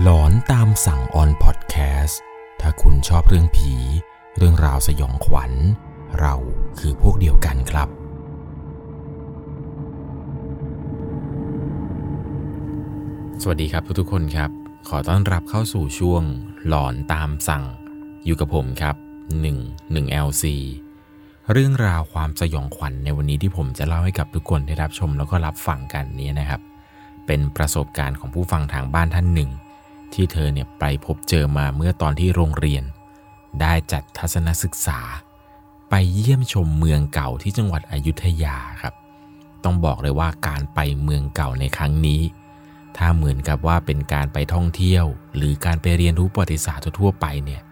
หลอนตามสั่งออนพอดแคสต์ถ้าคุณชอบเรื่องผี เรื่องราวสยองขวัญ เราคือพวกเดียวกันครับ สวัสดีครับทุกๆคนครับ ขอต้อนรับเข้าสู่ช่วง หลอนตามสั่ง อยู่กับผมครับ 1 1 LC เรื่องราวความสยองขวัญในวันนี้ที่ผมจะเล่าให้กับทุกคนได้รับชมแล้วก็รับฟังกันนี้นะครับ เป็นประสบการณ์ของผู้ฟังทางบ้านท่านหนึ่ง ที่เธอเนี่ยไปพบเจอมาเมื่อตอนที่โรงเรียน ได้จัดทัศนศึกษา ไปเยี่ยมชมเมืองเก่าที่จังหวัดอยุธยาครับ ต้องบอกเลยว่าการไปเมืองเก่าในครั้งนี้ ถ้าเหมือนกับว่าเป็นการไปท่องเที่ยว หรือการไปเรียนรู้ประวัติศาสตร์ทั่วไปเนี่ย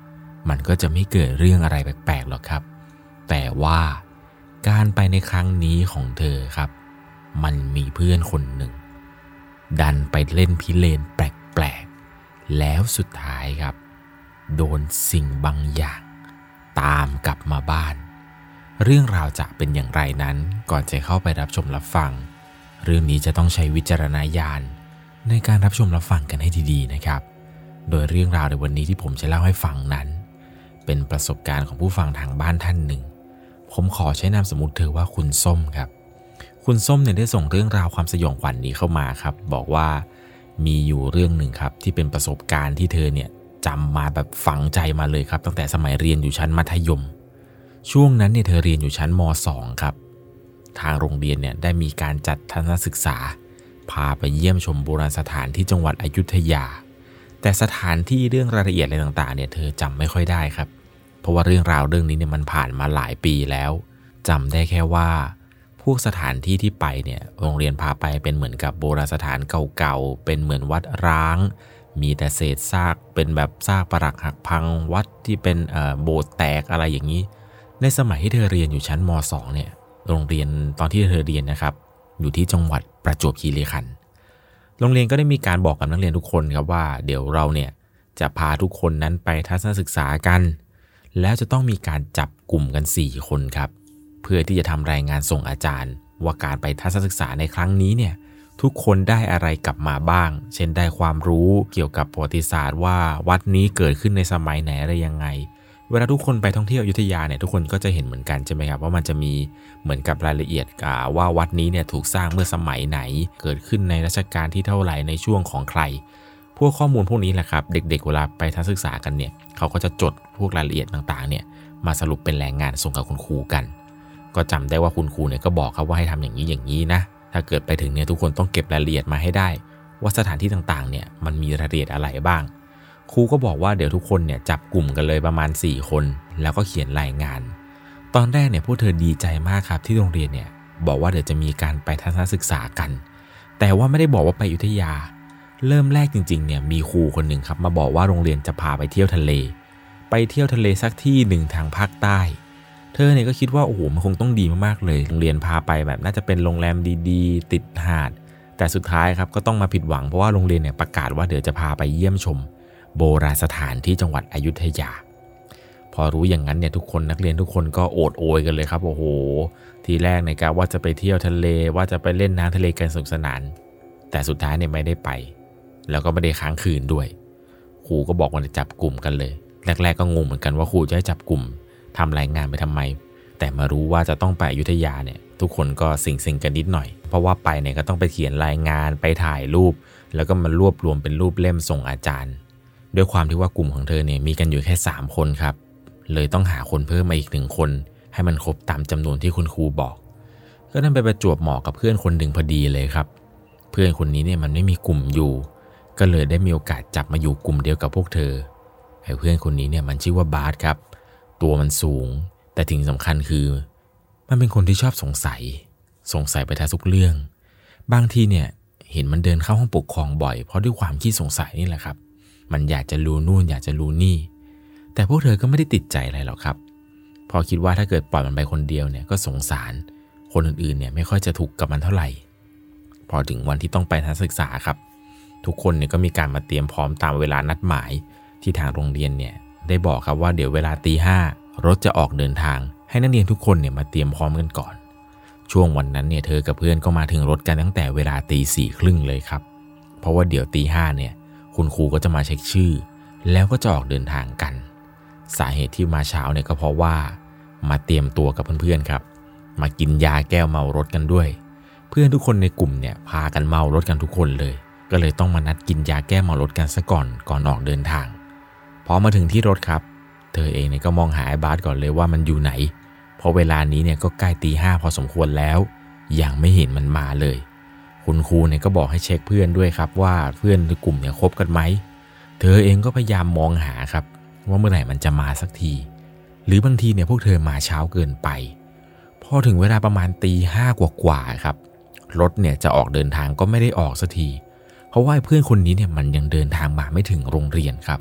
มันก็จะไม่เกิดเรื่องอะไรแปลกๆหรอกครับ แต่ว่าการไปในครั้งนี้ของเธอครับ มันมีเพื่อนคนหนึ่ง ดันไปเล่นพิเรนแปลก แล้วสุดท้ายครับ โดนสิ่งบางอย่าง ตามกลับมาบ้าน เรื่องราวจะเป็นอย่างไรนั้นก่อนจะเข้าไปรับชมรับฟัง เรื่องนี้จะต้องใช้วิจารณญาณ ในการรับชมรับฟังกันให้ดีๆนะครับ โดยเรื่องราวในวันนี้ที่ผมจะเล่าให้ฟังนั้น เป็นประสบการณ์ของผู้ฟังทางบ้านท่านหนึ่ง ผมขอใช้นามสมมติเธอว่าคุณส้มครับ คุณส้มเนี่ยได้ส่งเรื่องราวความสยองขวัญนนี้เข้ามาครับ บอกว่า มีอยู่เรื่องหนึ่งครับที่เป็นประสบการณ์ที่เธอเนี่ยจำมาแบบฝังใจมาเลยครับ ตั้งแต่สมัยเรียนอยู่ชั้นมัธยม ช่วงนั้นเนี่ยเธอเรียนอยู่ชั้นม .2 ครับ ทางโรงเรียนเนี่ยได้มีการจัดทัศนศึกษา พาไปเยี่ยมชมโบราณสถานที่จังหวัดอยุธยา แต่สถานที่เรื่องรายละเอียดอะไรต่างๆเนี่ยเธอจำไม่ค่อยได้ครับ เพราะว่าเรื่องราวเรื่องนี้เนี่ยมันผ่านมาหลายปีแล้วจำได้แค่ว่า พวกสถานที่ที่ไปเนี่ยโรงเรียนพาไปเป็นเหมือนกับโบราณสถานเก่าๆ เป็นเหมือนวัดร้าง มีแต่เศษซากเป็นแบบซากปรักหักพังวัดที่เป็นโบสถ์แตกอะไรอย่างนี้ ในสมัยที่เธอเรียนอยู่ชั้นม .2 เนี่ยโรงเรียนตอนที่เธอเรียนนะครับ อยู่ที่จังหวัดประจวบคีรีขันธ์โรงเรียนก็ได้มีการบอกกับนักเรียนทุกคนครับว่า เดี๋ยวเราเนี่ยจะพาทุกคนนั้นไปทัศนศึกษากัน แล้วจะต้องมีการจับกลุ่มกัน 4 คนครับ เพื่อที่จะทำรายงานส่งอาจารย์ ว่าการไปทัศนศึกษาในครั้งนี้เนี่ยทุกคนได้อะไรกลับมาบ้าง เช่นได้ความรู้เกี่ยวกับประวัติศาสตร์ว่าวัดนี้เกิดขึ้นในสมัยไหนอะไรยังไง เวลาทุกคนไปท่องเที่ยวอยุธยาเนี่ยทุกคนก็จะเห็นเหมือนกันใช่ไหมครับว่ามันจะมีเหมือนกับรายละเอียดว่าวัดนี้เนี่ยถูกสร้างเมื่อสมัยไหน เกิดขึ้นในรัชกาลที่เท่าไหร่ในช่วงของใคร พวกข้อมูลพวกนี้แหละครับเด็กๆเวลาไปทัศนศึกษากันเนี่ยเขาก็จะจดพวกรายละเอียดต่างๆเนี่ยมาสรุปเป็นแรงงานส่งกับคุณครูกัน ก็จำได้ว่าคุณครูเนี่ยก็บอกครับว่าให้ทำอย่างนี้อย่างนี้นะ ถ้าเกิดไปถึงเนี่ยทุกคนต้องเก็บรายละเอียดมาให้ได้ ว่าสถานที่ต่างๆเนี่ยมันมีรายละเอียดอะไรบ้าง ครูก็บอกว่าเดี๋ยวทุกคนเนี่ยจับกลุ่มกันเลยประมาณ 4 คน แล้วก็เขียนรายงาน ตอนแรกเนี่ยพวกเธอดีใจมากครับที่โรงเรียนเนี่ยบอกว่าเดี๋ยวจะมีการไปทัศนศึกษากัน แต่ว่าไม่ได้บอกว่าไปอยุธยา เริ่มแรกจริงๆเนี่ยมีครูคนหนึ่งครับมาบอกว่าโรงเรียนจะพาไปเที่ยวทะเล ไปเที่ยวทะเลสักที่หนึ่งทางภาคใต้ ธอเนี่ยก็คิดว่าโอ้โหมันคงต้องดีมากๆเลย โรงเรียนพาไปแบบน่าจะเป็นโรงแรมดีๆ ติดหาด แต่สุดท้ายครับก็ต้องมาผิดหวังเพราะว่าโรงเรียนเนี่ยประกาศว่าเดี๋ยวจะพาไปเยี่ยมชม โบราณสถานที่จังหวัดอยุธยา พอรู้อย่างนั้นเนี่ยทุกคนนักเรียนทุกคนก็โอดโอยกันเลยครับโอ้โห ทีแรกในการว่าจะไปเที่ยวทะเลว่าจะไปเล่นน้ำทะเลกันสนุกสนาน แต่สุดท้ายเนี่ยไม่ได้ไป แล้วก็ไม่ได้ค้างคืนด้วยครูก็บอกว่าจะจับกลุ่มกันเลยแรกๆก็งงเหมือนกันว่าครูจะให้จับกลุ่ม ทำรายงานไปทำไม แต่มารู้ว่าจะต้องไปอยุธยาเนี่ย ทุกคนก็สิงสิงกันนิดหน่อย เพราะว่าไปเนี่ยก็ต้องไปเขียนรายงานไปถ่ายรูป แล้วก็มารวบรวมเป็นรูปเล่มส่งอาจารย์ ด้วยความที่ว่ากลุ่มของเธอเนี่ยมีกันอยู่แค่ 3 คนครับ เลยต้องหาคนเพิ่มมาอีกหนึ่งคน ให้มันครบตามจำนวนที่คุณครูบอก ก็นั่นไปประจวบเหมาะกับเพื่อนคนหนึ่งพอดีเลยครับ เพื่อนคนนี้เนี่ยมันไม่มีกลุ่มอยู่ ก็เลยได้มีโอกาสจับมาอยู่กลุ่มเดียวกับพวกเธอไอ้เพื่อนคนนี้เนี่ยมันชื่อว่าบาสครับ ตัวมันสูง แต่ถึงสำคัญคือ มันเป็นคนที่ชอบสงสัย สงสัยไปทั้งทุกเรื่อง บางทีเนี่ยเห็นมันเดินเข้าห้องปกครองบ่อย เพราะด้วยความขี้สงสัยนี่แหละครับ มันอยากจะรู้นู่นอยากจะรู้นี่ แต่พวกเธอก็ไม่ได้ติดใจอะไรหรอกครับ พอคิดว่าถ้าเกิดปล่อยมันไปคนเดียวเนี่ยก็สงสาร คนอื่นๆเนี่ยไม่ค่อยจะถูกกับมันเท่าไหร่ พอถึงวันที่ต้องไปทัศนศึกษาครับ ทุกคนเนี่ยก็มีการมาเตรียมพร้อมตามเวลานัดหมายที่ทางโรงเรียนเนี่ย ได้บอกครับว่าเดี๋ยวเวลาตีห้ารถจะออกเดินทาง ให้นักเรียนทุกคนเนี่ยมาเตรียมพร้อมกันก่อน ช่วงวันนั้นเนี่ยเธอกับเพื่อนก็มาถึงรถกันตั้งแต่เวลาตีสี่ครึ่งเลยครับ เพราะว่าเดี๋ยวตีห้าเนี่ยคุณครูก็จะมาเช็คชื่อ แล้วก็จะออกเดินทางกัน สาเหตุที่มาเช้าเนี่ยก็เพราะว่า มาเตรียมตัวกับเพื่อนๆครับ มากินยาแก้วเมารถกันด้วย เพื่อนทุกคนในกลุ่มเนี่ยพากันเมารถกันทุกคนเลย ก็เลยต้องมานัดกินยาแก้เมารถกันซะก่อนก่อนออกเดินทาง อมาถึงที่รถครับ เธอเองเนี่ยก็มองหาไอ้บาสก่อนเลยว่ามันอยู่ไหน เพราะเวลานี้เนี่ยก็ใกล้ตีห้าพอสมควรแล้ว ยังไม่เห็นมันมาเลย คุณครูเนี่ยก็บอกให้เช็คเพื่อนด้วยครับว่าเพื่อนในกลุ่มเนี่ยคบกันไหม เธอเองก็พยายามมองหาครับ ว่าเมื่อไหร่มันจะมาสักที หรือบางทีเนี่ยพวกเธอมาเช้าเกินไป พอถึงเวลาประมาณตีห้ากว่าๆครับ รถเนี่ยจะออกเดินทางก็ไม่ได้ออกสักที เพราะว่าเพื่อนคนนี้เนี่ยมันยังเดินทางมาไม่ถึงโรงเรียนครับ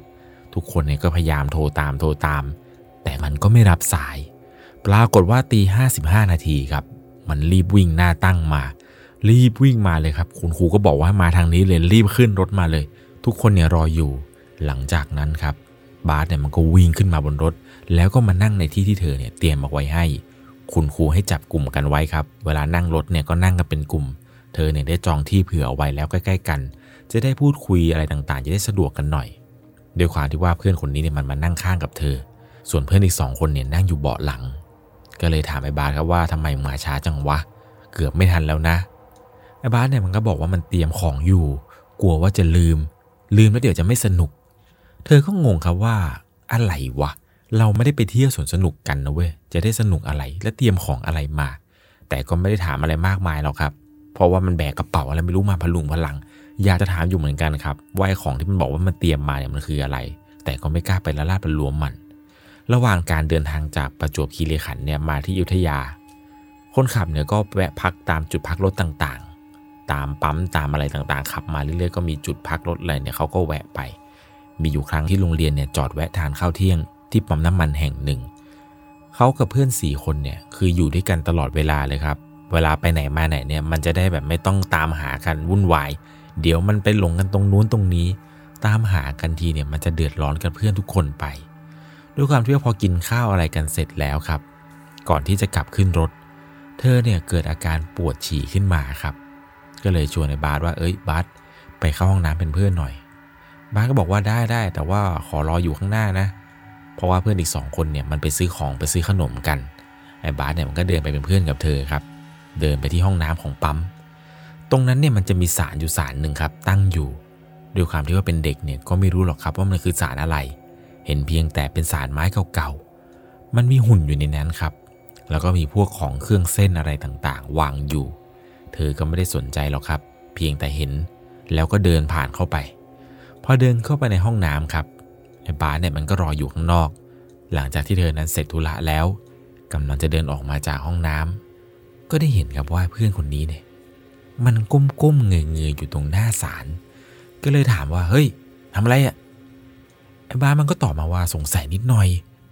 ทุกคนเนี่ยก็พยายามโทรตามโทรตาม แต่มันก็ไม่รับสาย ปรากฏว่าตีห้าสิบห้านาทีครับ มันรีบวิ่งหน้าตั้งมา รีบวิ่งมาเลยครับ คุณครูก็บอกว่ามาทางนี้เลยรีบขึ้นรถมาเลย ทุกคนเนี่ยรออยู่ หลังจากนั้นครับบาสเนี่ยมันก็วิ่งขึ้นมาบนรถ แล้วก็มานั่งในที่ที่เธอเนี่ยเตรียมเอาไว้ให้ คุณครูให้จับกลุ่มกันไว้ครับ เวลานั่งรถเนี่ยก็นั่งกันเป็นกลุ่ม เธอเนี่ยได้จองที่เผื่อเอาไว้แล้วใกล้ ๆ กัน จะได้พูดคุยอะไรต่างๆ จะได้สะดวกกันหน่อย ด้วยความที่ว่าเพื่อนคนนี้เนี่ยมันมานั่งข้างกับเธอ ส่วนเพื่อนอีกสองคนเนี่ยนั่งอยู่เบาะหลัง ก็เลยถามไอ้บาสครับว่าทำไมมาช้าจังวะ เกือบไม่ทันแล้วนะ ไอ้บาสเนี่ยมันก็บอกว่ามันเตรียมของอยู่ กลัวว่าจะลืม ลืมแล้วเดี๋ยวจะไม่สนุก เธอก็งงครับว่าอะไรวะ เราไม่ได้ไปเที่ยวสวนสนุกกันนะเว้ย จะได้สนุกอะไรและเตรียมของอะไรมา แต่ก็ไม่ได้ถามอะไรมากมายหรอกครับ เพราะว่ามันแบกกระเป๋าอะไรไม่รู้มาพลุงพลัง อยากจะถามอยู่เหมือนกันครับว่าไอ้ของที่มันบอกว่ามันเตรียมมาเนี่ยมันคืออะไร แต่ก็ไม่กล้าไปละลาดประลวมมัน ระหว่างการเดินทางจากประจวบคีรีขันธ์เนี่ยมาที่อยุธยา คนขับเนี่ยก็แวะพักตามจุดพักรถต่างๆ ตามปั๊มตามอะไรต่างๆ ขับมาเรื่อยๆก็มีจุดพักรถอะไรเนี่ยเขาก็แวะไป มีอยู่ครั้งที่โรงเรียนเนี่ยจอดแวะทานข้าวเที่ยงที่ปั๊มน้ำมันแห่งหนึ่งเขากับเพื่อนสี่คนเนี่ยคืออยู่ด้วยกันตลอดเวลาเลยครับ เวลาไปไหนมาไหนเนี่ยมันจะได้แบบไม่ต้องตามหากันวุ่นวาย เดี๋ยวมันไปหลงกันตรงนู้นตรงนี้ ตามหากันทีเนี่ยมันจะเดือดร้อนกันเพื่อนทุกคนไป ด้วยความที่ว่าพอกินข้าวอะไรกันเสร็จแล้วครับ ก่อนที่จะกลับขึ้นรถ เธอเนี่ยเกิดอาการปวดฉี่ขึ้นมาครับ ก็เลยชวนไอ้บาสว่าเอ้ยบาสไปเข้าห้องน้ำเป็นเพื่อนหน่อย บาสก็บอกว่าได้ได้แต่ว่าขอรออยู่ข้างหน้านะ เพราะว่าเพื่อนอีกสองคนเนี่ยมันไปซื้อของไปซื้อขนมกันไอ้บาสเนี่ยมันก็เดินไปเป็นเพื่อนกับเธอครับ เดินไปที่ห้องน้ำของปั๊ม ตรงนั้นเนี่ยมันจะมีสารอยู่สารหนึ่งครับ ตั้งอยู่ด้วยความที่ว่าเป็นเด็กเนี่ยก็ไม่รู้หรอกครับว่ามันคือสารอะไร เห็นเพียงแต่เป็นสารไม้เก่าๆมันมีหุ่นอยู่ในนั้นครับ แล้วก็มีพวกของเครื่องเส้นอะไรต่างๆ วางอยู่ เธอก็ไม่ได้สนใจหรอกครับ เพียงแต่เห็นแล้วก็เดินผ่านเข้าไป พอเดินเข้าไปในห้องน้ำครับไอ้บาสเนี่ยมันก็รออยู่ข้างนอก หลังจากที่เธอนั้นเสร็จธุระแล้วกำลังจะเดินออกมาจากห้องน้ำก็ได้เห็นครับว่าเพื่อนคนนี้เนี่ย มันก้มๆเงยๆอยู่ตรงหน้าศาลก็เลยถามว่า เฮ้ยทำอะไรอะ่ะไอ้บ้ามันก็ตอบมาว่าสงสัยนิดหน่อย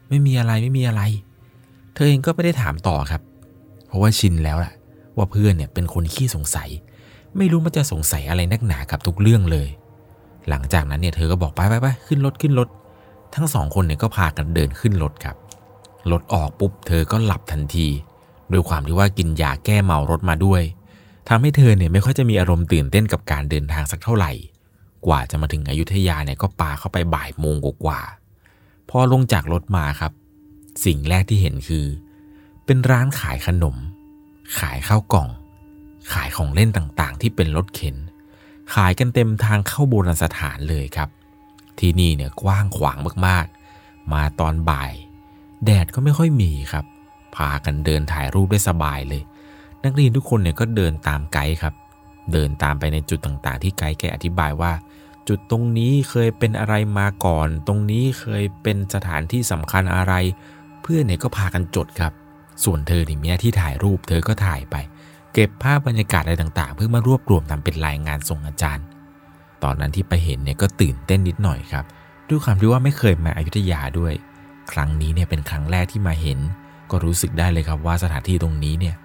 ไม่มีอะไรไม่มีอะไร เธอเองก็ไม่ได้ถามต่อครับ เพราะว่าชินแล้วล่ะ ว่าเพื่อนเนี่ยเป็นคนขี้สงสัย ไม่รู้มันจะสงสัยอะไรนักหนากับทุกเรื่องเลย หลังจากนั้นเนี่ยเธอก็บอกไปไปไปขึ้นรถขึ้นรถ ทั้งสองคนเนี่ยก็พากันเดินขึ้นรถครับรถออกปุ๊บเธอก็หลับทันทีด้วยความที่ว่ากินยาแก้เมารถมาด้วย ทำให้เธอเนี่ยไม่ค่อยจะมีอารมณ์ตื่นเต้นกับการเดินทางสักเท่าไหร่ กว่าจะมาถึงอยุธยาเนี่ยก็ปาเข้าไปบ่ายโมงกว่าพอลงจากรถมาครับ สิ่งแรกที่เห็นคือ เป็นร้านขายขนม ขายข้าวกล่อง ขายของเล่นต่างๆ ที่เป็นรถเข็น ขายกันเต็มทางเข้าโบราณสถานเลยครับ ที่นี่เนี่ยกว้างขวางมากๆ มาตอนบ่าย แดดก็ไม่ค่อยมีครับ พากันเดินถ่ายรูปได้สบายเลย นักเรียนทุกคนเนี่ยก็เดินตามไกด์ครับ เดินตามไปในจุดต่างๆ ที่ไกด์แกอธิบายว่า จุดตรงนี้เคยเป็นอะไรมาก่อน ตรงนี้เคยเป็นสถานที่สำคัญอะไร เพื่อนเนี่ยก็พากันจดครับ ส่วนเธอเนี่ยมีหน้าที่ถ่ายรูปเธอก็ถ่ายไป เก็บภาพบรรยากาศอะไรต่างๆ เพื่อมารวบรวมทำเป็นรายงานส่งอาจารย์ ตอนนั้นที่ไปเห็นเนี่ยก็ตื่นเต้นนิดหน่อยครับด้วยความที่ว่าไม่เคยมาอายุทยาด้วย ครั้งนี้เนี่ยเป็นครั้งแรกที่มาเห็น ก็รู้สึกได้เลยครับว่าสถานที่ตรงนี้เนี่ย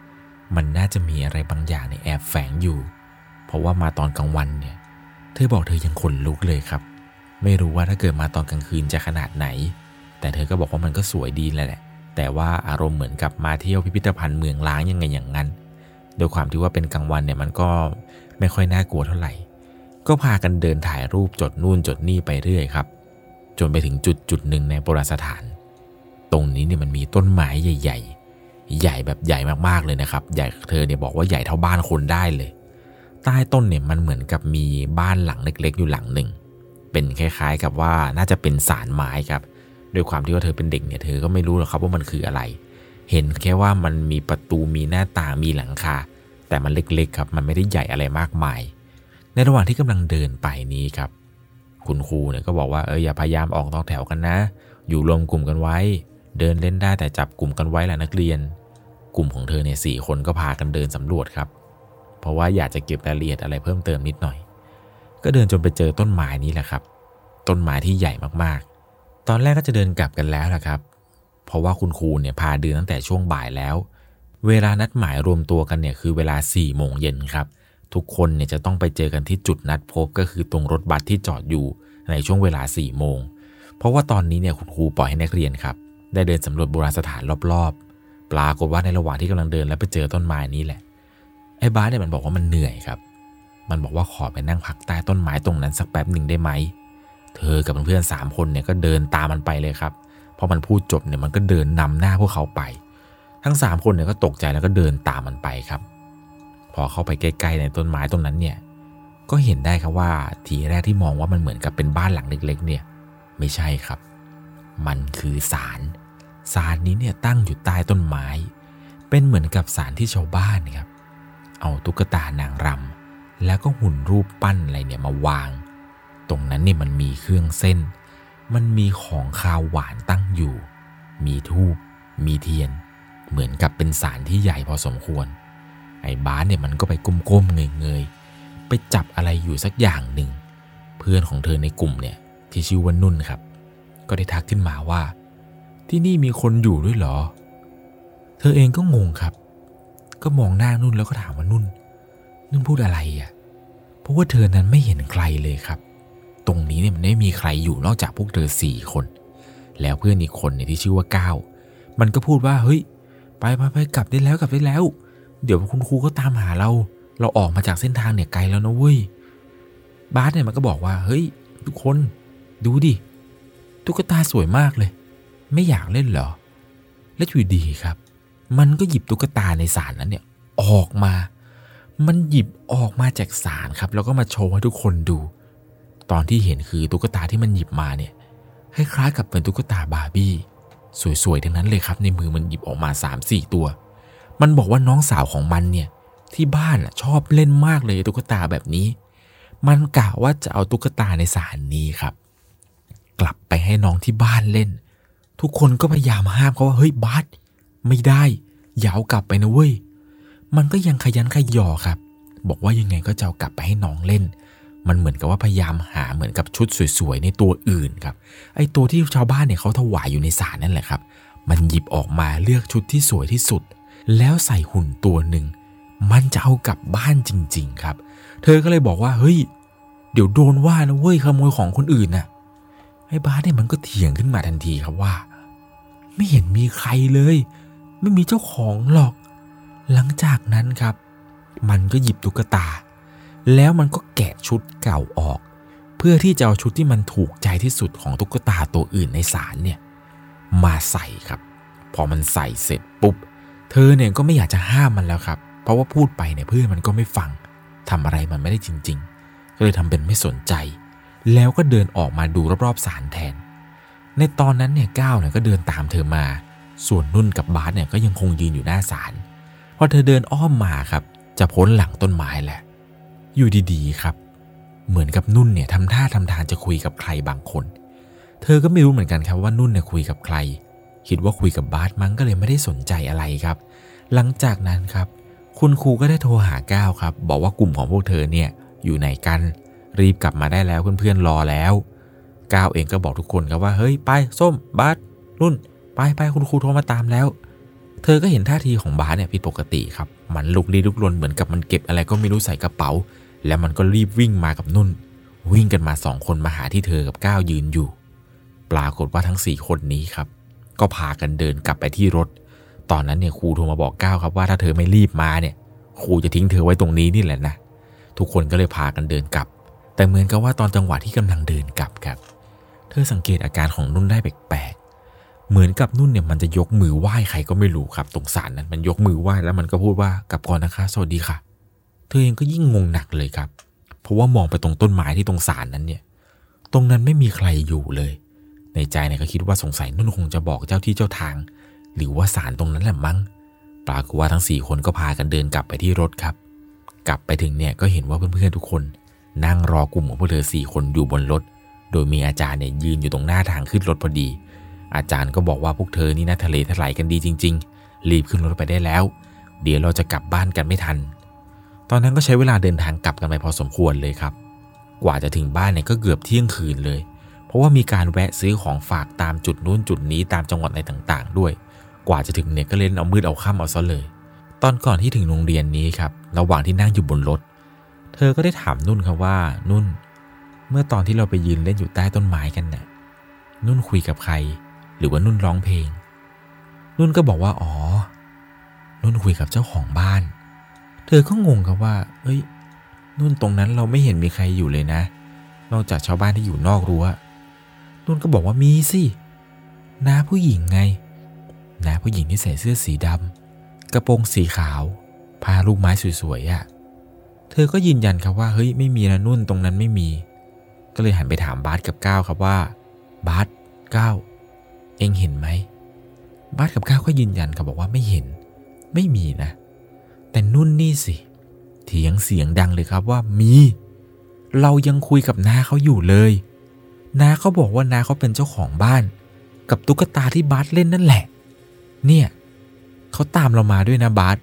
มันน่าจะมีอะไรบางอย่างในแอบแฝงอยู่ เพราะว่ามาตอนกลางวันเนี่ย เธอบอกเธอยังขนลุกเลยครับ ไม่รู้ว่าถ้าเกิดมาตอนกลางคืนจะขนาดไหน แต่เธอก็บอกว่ามันก็สวยดีแหละ แต่ว่าอารมณ์เหมือนกับมาเที่ยวพิพิธภัณฑ์เมืองล้างยังไงอย่างนั้น โดยความที่ว่าเป็นกลางวันเนี่ยมันก็ไม่ค่อยน่ากลัวเท่าไหร่ ก็พากันเดินถ่ายรูปจดนู่นจดนี่ไปเรื่อยครับ จนไปถึงจุดจุดหนึ่งในโบราณสถาน ตรงนี้เนี่ยมันมีต้นไม้ใหญ่ ๆ ใหญ่แบบใหญ่มากๆเลยนะครับ ใหญ่เธอเนี่ยบอกว่าใหญ่เท่าบ้านคนได้เลย ใต้ต้นเนี่ยมันเหมือนกับมีบ้านหลังเล็ก ๆ อยู่หลังหนึ่ง เป็นคล้ายๆกับว่าน่าจะเป็นสารไม้ครับด้วยความที่ว่าเธอเป็นเด็กเนี่ยเธอก็ไม่รู้หรอกครับว่ามันคืออะไร เห็นแค่ว่ามันมีประตูมีหน้าต่างมีหลังคา แต่มันเล็กๆครับ มันไม่ได้ใหญ่อะไรมากมาย ในระหว่างที่กำลังเดินไปนี้ครับ คุณครูเนี่ยก็บอกว่าเอออย่าพยายามออกนอกแถวกันนะ อยู่รวมกลุ่มกันไว้ เดินเล่นได้แต่จับกลุ่มกันไว้แหละนักเรียน กลุ่มของเธอเนี่ยสี่คนก็พากันเดินสำรวจครับ เพราะว่าอยากจะเก็บรายละเอียดอะไรเพิ่มเติมนิดหน่อย ก็เดินจนไปเจอต้นไม้นี้แหละครับ ต้นไม้ที่ใหญ่มากๆ ตอนแรกก็จะเดินกลับกันแล้วละครับ เพราะว่าคุณครูเนี่ยพาเดินตั้งแต่ช่วงบ่ายแล้ว เวลานัดหมายรวมตัวกันเนี่ยคือเวลา4ี่โมงเย็นครับ ทุกคนเนี่ยจะต้องไปเจอกันที่จุดนัดพบก็คือตรงรถบัสที่จอดอยู่ในช่วงเวลา4ี่โมง เพราะว่าตอนนี้เนี่ยคุณครูปล่อยให้นักเรียนครับ ได้เดินสำรวจโบราณสถานรอบๆ ปรากฏว่าในระหว่างที่กำลังเดินแล้วไปเจอต้นไม้นี้แหละ ไอ้บ้าสเนี่ยมันบอกว่ามันเหนื่อยครับ มันบอกว่าขอไปนั่งพักใต้ต้นไม้ตรงนั้นสักแป๊บหนึ่งได้ไหม เธอกับเพื่อนๆสามคนเนี่ยก็เดินตามมันไปเลยครับ พอมันพูดจบเนี่ยมันก็เดินนำหน้าพวกเขาไป ทั้งสามคนเนี่ยก็ตกใจแล้วก็เดินตามมันไปครับ พอเข้าไปใกล้ๆในต้นไม้ตรงนั้นเนี่ย ก็เห็นได้ครับว่าทีแรกที่มองว่ามันเหมือนกับเป็นบ้านหลังเล็ก ๆ เนี่ย ไม่ใช่ครับ มันคือศาล ศาลนี้เนี่ยตั้งอยู่ใต้ต้นไม้ เป็นเหมือนกับศาลที่ชาวบ้านครับ เอาตุ๊กตานางรำแล้วก็หุ่นรูปปั้นอะไรเนี่ยมาวาง ตรงนั้นเนี่ยมันมีเครื่องเส้น มันมีของคาวหวานตั้งอยู่ มีทูบมีเทียน เหมือนกับเป็นศาลที่ใหญ่พอสมควร ไอ้บ้านเนี่ยมันก็ไปก้มๆเงยๆไปจับอะไรอยู่สักอย่างหนึ่ง เพื่อนของเธอในกลุ่มเนี่ยที่ชื่อว่านุ่นครับ ก็ได้ทักขึ้นมาว่า ที่นี่มีคนอยู่ด้วยเหรอ เธอเองก็งงครับ ก็มองหน้านุ่นแล้วก็ถามว่านุ่น นุ่นพูดอะไรอะ เพราะว่าเธอนั้นไม่เห็นใครเลยครับ ตรงนี้เนี่ยมันไม่มีใครอยู่นอกจากพวกเธอสี่คน แล้วเพื่อนอีกคนเนี่ยที่ชื่อว่าก้าวมันก็พูดว่าเฮ้ย ไปไปไปกลับได้แล้วกลับได้แล้ว เดี๋ยวคุณครูก็ตามหาเรา เราออกมาจากเส้นทางเนี่ยไกลแล้วนะเว้ย บาสเนี่ยมันก็บอกว่าเฮ้ย ทุกคนดูดิตุ๊กตาสวยมากเลย ไม่อยากเล่นเหรอ และอยู่ดีครับ มันก็หยิบตุ๊กตาในสารนั้นเนี่ยออกมา มันหยิบออกมาจากสารครับ แล้วก็มาโชว์ให้ทุกคนดู ตอนที่เห็นคือตุ๊กตาที่มันหยิบมาเนี่ยคล้ายๆกับเป็นตุ๊กตาบาร์บี้ สวยๆ ทั้งนั้นเลยครับ ในมือมันหยิบออกมา 3-4 ตัว มันบอกว่าน้องสาวของมันเนี่ยที่บ้านชอบเล่นมากเลยตุ๊กตาแบบนี้ มันกะว่าจะเอาตุ๊กตาในสารนี้ครับ กลับไปให้น้องที่บ้านเล่น ทุกคนก็พยายามห้ามเขาว่าเฮ้ยบาสไม่ได้อย่าเอากลับไปนะเว้ย มันก็ยังขยันขยอครับ บอกว่ายังไงก็จะเอากลับไปให้น้องเล่น มันเหมือนกับว่าพยายามหาเหมือนกับชุดสวยๆในตัวอื่นครับ ไอตัวที่ชาวบ้านเนี่ยเขาถวายอยู่ในศาลนั่นแหละครับ มันหยิบออกมาเลือกชุดที่สวยที่สุด แล้วใส่หุ่นตัวหนึ่ง มันจะเอากลับบ้านจริง ๆ ครับ เธอก็เลยบอกว่าเฮ้ย เดี๋ยวโดนว่านะเว้ยขโมยของคนอื่นน่ะ ไอ้บาสเนี่ยมันก็เถียงขึ้นมาทันทีครับว่า ไม่เห็นมีใครเลย ไม่มีเจ้าของหรอก หลังจากนั้นครับ มันก็หยิบตุ๊กตา แล้วมันก็แกะชุดเก่าออก เพื่อที่จะเอาชุดที่มันถูกใจที่สุดของตุ๊กตาตัวอื่นในศาลเนี่ยมาใส่ครับ พอมันใส่เสร็จปุ๊บ เธอเนี่ยก็ไม่อยากจะห้ามมันแล้วครับ เพราะว่าพูดไปเนี่ยเพื่อนมันก็ไม่ฟังทำอะไรมันไม่ได้จริง ๆ ก็เลยทำเป็นไม่สนใจ แล้วก็เดินออกมาดูรอบๆศาลแทน ในตอนนั้นเนี่ยก้าวเนี่ยก็เดินตามเธอมา ส่วนนุ่นกับบาสเนี่ยก็ยังคงยืนอยู่หน้าศาลพอเธอเดินอ้อมมาครับ จะพ้นหลังต้นไม้แหละ อยู่ดีๆครับ เหมือนกับนุ่นเนี่ยทำท่าทำทางจะคุยกับใครบางคน เธอก็ไม่รู้เหมือนกันครับว่านุ่นเนี่ยคุยกับใคร คิดว่าคุยกับบาสมั้งก็เลยไม่ได้สนใจอะไรครับ หลังจากนั้นครับ คุณครูก็ได้โทรหาก้าวครับ บอกว่ากลุ่มของพวกเธอเนี่ยอยู่ไหนกัน รีบกลับมาได้แล้วเพื่อนๆรอแล้วก้าวเองก็บอกทุกคนครับว่าเฮ้ยไปส้มบาสนุ่น ไปไปคุณครูโทรมาตามแล้ว เธอก็เห็นท่าทีของบาสเนี่ยผิดปกติครับ มันลุกลี้ลุกลนเหมือนกับมันเก็บอะไรก็ไม่รู้ใส่กระเป๋า แล้วมันก็รีบวิ่งมากับนุ่น วิ่งกันมาสองคนมาหาที่เธอกับก้าวยืนอยู่ ปรากฏว่าทั้งสี่คนนี้ครับ ก็พากันเดินกลับไปที่รถ ตอนนั้นเนี่ยครูโทรมาบอกก้าวครับว่าถ้าเธอไม่รีบมาเนี่ยครูจะทิ้งเธอไว้ตรงนี้นี่แหละนะทุกคนก็เลยพากันเดินกลับ แต่เหมือนกับว่าตอนจังหวะที่กำลังเดินกลับครับ เธอสังเกตอาการของนุ่นได้แปลกๆ เหมือนกับนุ่นเนี่ยมันจะยกมือไหว้ใครก็ไม่รู้ครับตรงสารนั้นมันยกมือไหว้แล้วมันก็พูดว่ากลับก่อนนะคะสวัสดีค่ะ เธอเองก็ยิ่งงงหนักเลยครับ เพราะว่ามองไปตรงต้นไม้ที่ตรงสารนั้นเนี่ย ตรงนั้นไม่มีใครอยู่เลย ในใจเนี่ยก็คิดว่าสงสัยนุ่นคงจะบอกเจ้าที่เจ้าทาง หรือว่าสารตรงนั้นแหละมั้ง ปรากฏว่าทั้งสี่คนก็พากันเดินกลับไปที่รถครับ กลับไปถึงเนี่ยก็เห็นว่าเพื่อนๆทุกคน นั่งรอกลุ่มของพวกเธอสี่คนอยู่บนรถ โดยมีอาจารย์เนี่ยยืนอยู่ตรงหน้าทางขึ้นรถพอดี อาจารย์ก็บอกว่าพวกเธอนี่น่าทะเลทลายกันดีจริง ๆ รีบขึ้นรถไปได้แล้ว เดี๋ยวเราจะกลับบ้านกันไม่ทัน ตอนนั้นก็ใช้เวลาเดินทางกลับกันไปพอสมควรเลยครับ กว่าจะถึงบ้านเนี่ยก็เกือบเที่ยงคืนเลย เพราะว่ามีการแวะซื้อของฝากตามจุดนู้นจุดนี้ตามจังหวัดอะไรต่างๆ ด้วย กว่าจะถึงเนี่ยก็เล่นเอามืดเอาค่ำเอาซะเลย ตอนก่อนที่ถึงโรงเรียนนี้ครับ ระหว่างที่นั่งอยู่บนรถ ธอก็ได้ถามนุ่นครับว่า นุ่น เมื่อตอนที่เราไปยืนเล่นอยู่ใต้ต้นไม้กันเนี่ยนุ่นคุยกับใคร หรือว่านุ่นร้องเพลง นุ่นก็บอกว่าอ๋อ นุ่นคุยกับเจ้าของบ้าน เธอก็งงครับว่า เอ้ย นุ่นตรงนั้นเราไม่เห็นมีใครอยู่เลยนะ นอกจากชาวบ้านที่อยู่นอกรั้ว นุ่นก็บอกว่ามีสิน้าผู้หญิงไงน้าผู้หญิงที่ใส่เสื้อสีดำกระโปรงสีขาว พาลูกไม้สวยๆอะ่ะ เธอก็ยืนยันครับว่าเฮ้ยไม่มีนะนุ่นตรงนั้นไม่มี ก็เลยหันไปถามบาสกับก้าวครับว่าบาสก้าวเองเห็นไหมบาสกับก้าวก็ยืนยันครับบอกว่าไม่เห็น ไม่มีนะ แต่นุ่นนี่สิ เถียงเสียงดังเลยครับว่ามี เรายังคุยกับน้าเขาอยู่เลยน้าเขาบอกว่าน้าเขาเป็นเจ้าของบ้าน กับตุ๊กตาที่บาสเล่นนั่นแหละ เนี่ยเขาตามเรามาด้วยนะบาส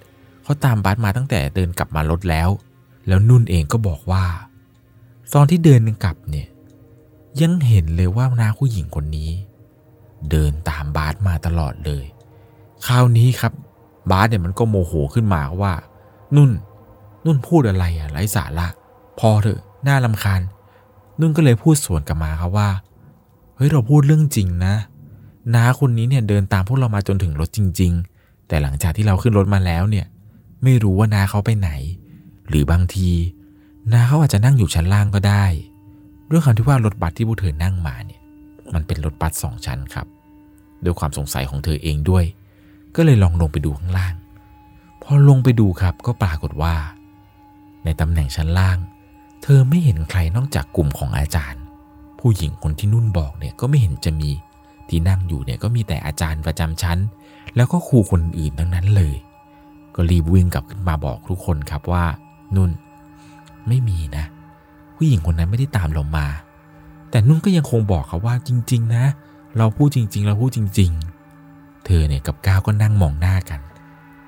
เขาตามบาสมาตั้งแต่เดินกลับมารถแล้ว แล้วนุ่นเองก็บอกว่า ตอนที่เดินกลับเนี่ย ยังเห็นเลยว่าน้าผู้หญิงคนนี้ เดินตามบาสมาตลอดเลย คราวนี้ครับ บาสเนี่ยมันก็โมโหขึ้นมาว่า นุ่น นุ่นพูดอะไรอะไร้สาระพอเถอะน่าลำคาญ นุ่นก็เลยพูดสวนกลับมาครับว่าเฮ้ยเราพูดเรื่องจริงนะน้าคนนี้เนี่ยเดินตามพวกเรามาจนถึงรถจริง ๆ แต่หลังจากที่เราขึ้นรถมาแล้วเนี่ย ไม่รู้ว่าน้าเขาไปไหน หรือบางทีนาเขาอาจจะนั่งอยู่ชั้นล่างก็ได้ ด้วยคำที่ว่ารถบัสที่พวกเธอนั่งมาเนี่ย มันเป็นรถบัสสองชั้นครับ ด้วยความสงสัยของเธอเองด้วย ก็เลยลองลงไปดูข้างล่าง พอลงไปดูครับก็ปรากฏว่า ในตำแหน่งชั้นล่าง เธอไม่เห็นใครนอกจากกลุ่มของอาจารย์ ผู้หญิงคนที่นุ่นบอกเนี่ยก็ไม่เห็นจะมี ที่นั่งอยู่เนี่ยก็มีแต่อาจารย์ประจำชั้น แล้วก็ครูคนอื่นทั้งนั้นเลย ก็รีบวิ่งกลับขึ้นมาบอกทุกคนครับว่า นุ่น ไม่มีนะ ผู้หญิงคนนั้นไม่ได้ตามเรามา แต่นุ่นก็ยังคงบอกครับว่าจริง ๆ นะ เราพูดจริง ๆ เราพูดจริง ๆ เธอเนี่ยกับก้าวก็นั่งมองหน้ากัน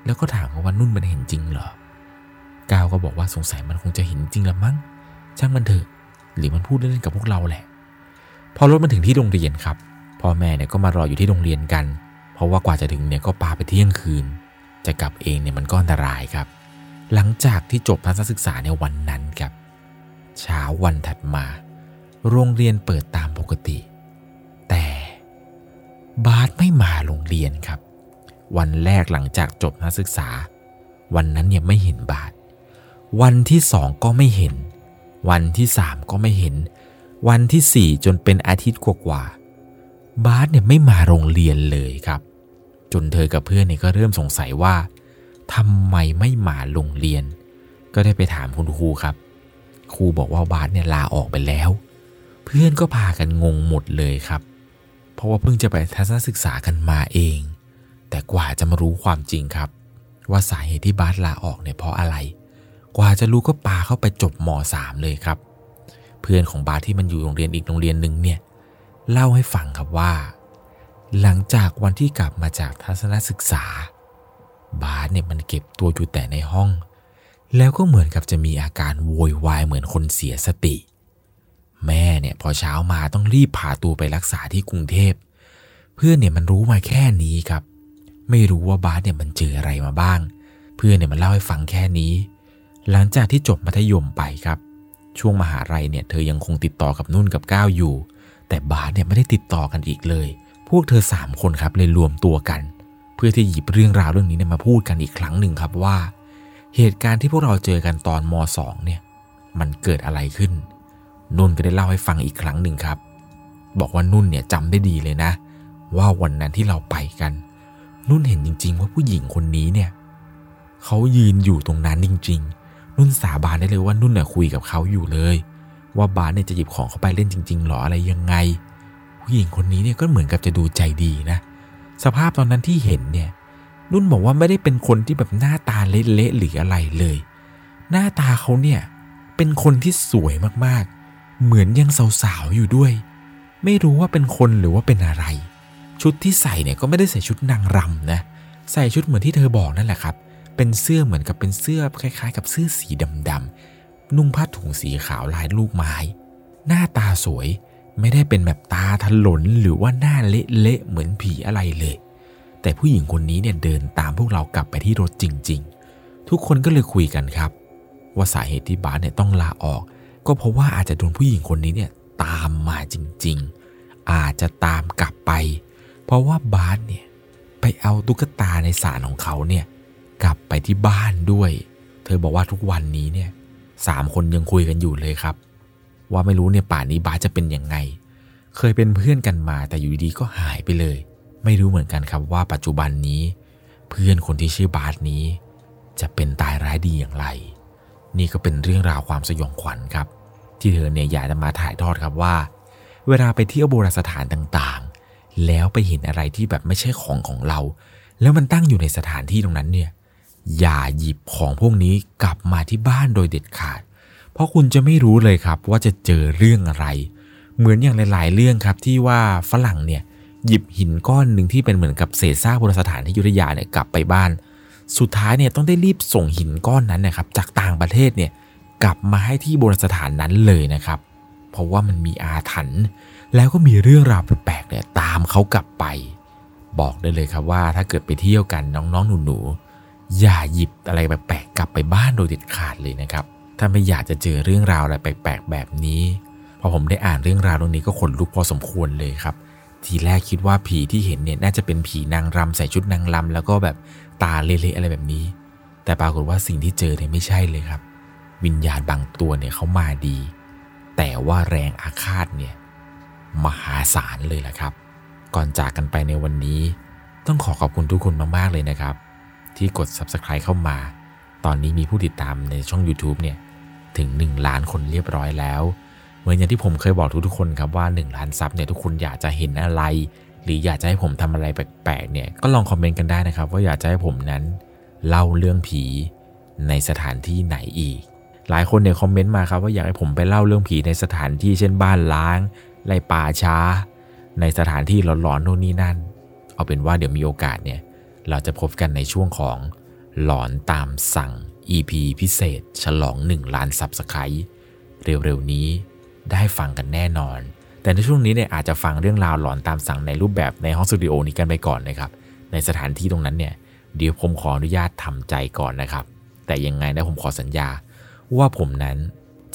แล้วก็ถามเขาว่านุ่นมันเห็นจริงเหรอก้าวก็บอกว่าสงสัยมันคงจะเห็นจริงละมั้งช่างมันเถอะ หรือมันพูดเล่นกับพวกเราแหละ พอรถมาถึงที่โรงเรียนครับพ่อแม่เนี่ยก็มารออยู่ที่โรงเรียนกัน เพราะว่ากว่าจะถึงเนี่ยก็ปาไปเที่ยงคืน จะกลับเองเนี่ยมันก็อันตรายครับ หลังจากที่จบทัศนศึกษาในวันนั้นครับ เช้าวันถัดมา โรงเรียนเปิดตามปกติ แต่บาสไม่มาโรงเรียนครับ วันแรกหลังจากจบนักศึกษา วันนั้นเนี่ยไม่เห็นบาสวันที่สองก็ไม่เห็น วันที่สามก็ไม่เห็น วันที่สี่จนเป็นอาทิตย์กว่าๆบาสเนี่ยไม่มาโรงเรียนเลยครับ จนเธอกับเพื่อนเนี่ยก็เริ่มสงสัยว่า ทำไมไม่มาโรงเรียน ก็ได้ไปถามคุณครูครับ ครูบอกว่าบาสเนี่ยลาออกไปแล้ว เพื่อนก็พากันงงหมดเลยครับ เพราะว่าเพิ่งจะไปทัศนศึกษากันมาเอง แต่กว่าจะมารู้ความจริงครับ ว่าสาเหตุที่บาสลาออกเนี่ยเพราะอะไร กว่าจะรู้ก็ปาเข้าไปจบม .3 เลยครับ เพื่อนของบาสที่มันอยู่โรงเรียนอีกโรงเรียนหนึ่งเนี่ยเล่าให้ฟังครับว่า หลังจากวันที่กลับมาจากทัศนศึกษา บาสเนี่ยมันเก็บตัวอยู่แต่ในห้อง แล้วก็เหมือนกับจะมีอาการโวยวายเหมือนคนเสียสติ แม่เนี่ยพอเช้ามาต้องรีบพาตัวไปรักษาที่กรุงเทพ เพื่อนเนี่ยมันรู้มาแค่นี้ครับ ไม่รู้ว่าบาสเนี่ยมันเจออะไรมาบ้าง เพื่อนเนี่ยมันเล่าให้ฟังแค่นี้ หลังจากที่จบมัธยมไปครับ ช่วงมหาลัยเนี่ยเธอยังคงติดต่อกับนุ่นกับก้าวอยู่ แต่บาสเนี่ยไม่ได้ติดต่อกันอีกเลย พวกเธอสามคนครับเลยรวมตัวกัน พื่อที่หยิบเรื่องราวเรื่องนี้เนี่ยมาพูดกันอีกครั้งหนึ่งครับว่า เหตุการณ์ที่พวกเราเจอกันตอนม .2 เนี่ยมันเกิดอะไรขึ้น นุ่นก็ได้เล่าให้ฟังอีกครั้งหนึ่งครับ บอกว่านุ่นเนี่ยจำได้ดีเลยนะ ว่าวันนั้นที่เราไปกัน นุ่นเห็นจริง ๆ ว่าผู้หญิงคนนี้เนี่ยเขายืนอยู่ตรงนั้นจริง ๆ นุ่นสาบานได้เลยว่านุ่นเนี่ยคุยกับเขาอยู่เลย ว่าบาสเนี่ยจะหยิบของเขาไปเล่นจริง ๆหรออะไรยังไง ผู้หญิงคนนี้เนี่ยก็เหมือนกับจะดูใจดีนะ สภาพตอนนั้นที่เห็นเนี่ย นุ่นบอกว่าไม่ได้เป็นคนที่แบบหน้าตาเละๆหรืออะไรเลย หน้าตาเขาเนี่ย เป็นคนที่สวยมากๆ เหมือนยังสาวๆอยู่ด้วย ไม่รู้ว่าเป็นคนหรือว่าเป็นอะไร ชุดที่ใส่เนี่ยก็ไม่ได้ใส่ชุดนางรำนะ ใส่ชุดเหมือนที่เธอบอกนั่นแหละครับ เป็นเสื้อเหมือนกับเป็นเสื้อคล้าย ๆ กับเสื้อสีดำๆนุ่งผ้าถุงสีขาวลายลูกไม้ หน้าตาสวย ไม่ได้เป็นแบบตาถลนหรือว่าหน้าเละๆเหมือนผีอะไรเลย แต่ผู้หญิงคนนี้เนี่ยเดินตามพวกเรากลับไปที่รถจริง ๆ ทุกคนก็เลยคุยกันครับ ว่าสาเหตุที่บาสเนี่ยต้องลาออก ก็เพราะว่าอาจจะโดนผู้หญิงคนนี้เนี่ยตามมาจริง ๆ อาจจะตามกลับไป เพราะว่าบาสเนี่ยไปเอาตุ๊กตาในสารของเขาเนี่ยกลับไปที่บ้านด้วย เธอบอกว่าทุกวันนี้เนี่ยสามคนยังคุยกันอยู่เลยครับ ว่าไม่รู้เนี่ยป่านนี้บาสจะเป็นยังไง เคยเป็นเพื่อนกันมาแต่อยู่ดีๆก็หายไปเลย ไม่รู้เหมือนกันครับว่าปัจจุบันนี้ เพื่อนคนที่ชื่อบาสนี้ จะเป็นตายร้ายดีอย่างไร นี่ก็เป็นเรื่องราวความสยองขวัญครับ ที่เธอเนี่ยอยากจะมาถ่ายทอดครับว่า เวลาไปเที่ยวโบราณสถานต่างๆ แล้วไปเห็นอะไรที่แบบไม่ใช่ของของเรา แล้วมันตั้งอยู่ในสถานที่ตรงนั้นเนี่ยอย่าหยิบของพวกนี้กลับมาที่บ้านโดยเด็ดขาด เพราะคุณจะไม่รู้เลยครับว่าจะเจอเรื่องอะไร เหมือนอย่างหลาย ๆ เรื่องครับที่ว่าฝรั่งเนี่ยหยิบหินก้อนหนึ่งที่เป็นเหมือนกับเศษซากโบราณสถานที่ยุธยาเนี่ยกลับไปบ้าน สุดท้ายเนี่ยต้องได้รีบส่งหินก้อนนั้นนะครับจากต่างประเทศเนี่ยกลับมาให้ที่โบราณสถานนั้นเลยนะครับ เพราะว่ามันมีอาถรรพ์แล้วก็มีเรื่องราวแปลกๆเนี่ยตามเขากลับไป บอกได้เลยครับว่าถ้าเกิดไปเที่ยวกันน้องๆหนูๆอย่าหยิบอะไรแปลกๆกลับไปบ้านโดยเด็ดขาดเลยนะครับ ถ้าไม่อยากจะเจอเรื่องราวอะไรแปลกๆ แบบนี้ พอผมได้อ่านเรื่องราวตรงนี้ก็ขนลุกพอสมควรเลยครับ ทีแรกคิดว่าผีที่เห็นเนี่ยน่าจะเป็นผีนางรำใส่ชุดนางรำแล้วก็แบบตาเละๆอะไรแบบนี้ แต่ปรากฏว่าสิ่งที่เจอเนี่ยไม่ใช่เลยครับ วิญญาณบางตัวเนี่ยเขามาดี แต่ว่าแรงอาฆาตเนี่ยมหาศาลเลยแหละครับ ก่อนจากกันไปในวันนี้ ต้องขอขอบคุณทุกคนมากๆเลยนะครับ ที่กด Subscribe เข้ามา ตอนนี้มีผู้ติดตามในช่อง YouTube เนี่ย ถึง 1 ล้านคนเรียบร้อยแล้ว เหมือนอย่างที่ผมเคยบอกทุกๆคนครับว่า 1 ล้านซับเนี่ยทุกคนอยากจะเห็นอะไร หรืออยากจะให้ผมทำอะไรแปลกๆเนี่ยก็ลองคอมเมนต์กันได้นะครับ ว่าอยากจะให้ผมนั้นเล่าเรื่องผีในสถานที่ไหนอีก หลายคนเนี่ยคอมเมนต์มาครับว่าอยากให้ผมไปเล่าเรื่องผีในสถานที่เช่นบ้านร้างไรป่าช้า ในสถานที่หลอนๆโน่นนี่นั่น เอาเป็นว่าเดี๋ยวมีโอกาสเนี่ยเราจะพบกันในช่วงของหลอนตามสั่ง EP พิเศษ ฉลอง 1 ล้าน subscribe เร็วๆนี้ได้ฟังกันแน่นอน แต่ในช่วงนี้เนี่ยอาจจะฟังเรื่องราวหลอนตามสั่งในรูปแบบในห้องสตูดิโอนี้กันไปก่อนนะครับ ในสถานที่ตรงนั้นเนี่ยเดี๋ยวผมขออนุญาตทำใจก่อนนะครับ แต่ยังไงนะผมขอสัญญา ว่าผมนั้น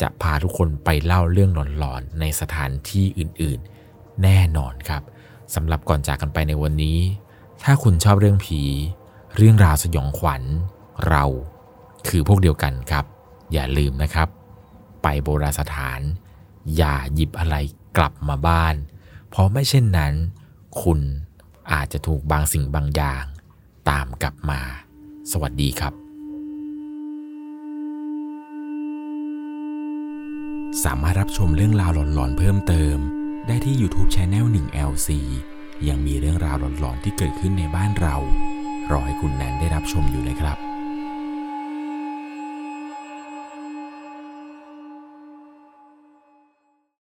จะพาทุกคนไปเล่าเรื่องหลอนๆในสถานที่อื่นๆ แน่นอนครับสำหรับก่อนจากกันไปในวันนี้ ถ้าคุณชอบเรื่องผี เรื่องราวสยองขวัญ เรา คือพวกเดียวกันครับ อย่าลืมนะครับ ไปโบราณสถาน อย่าหยิบอะไรกลับมาบ้าน เพราะไม่เช่นนั้น คุณอาจจะถูกบางสิ่งบางอย่าง ตามกลับมา สวัสดีครับ สามารถรับชมเรื่องราวหลอนๆเพิ่มเติม ได้ที่ YouTube Channel 1 LC ยังมีเรื่องราวหลอนๆที่เกิดขึ้นในบ้านเรา รอให้คุณแนนได้รับชมอยู่นะครับ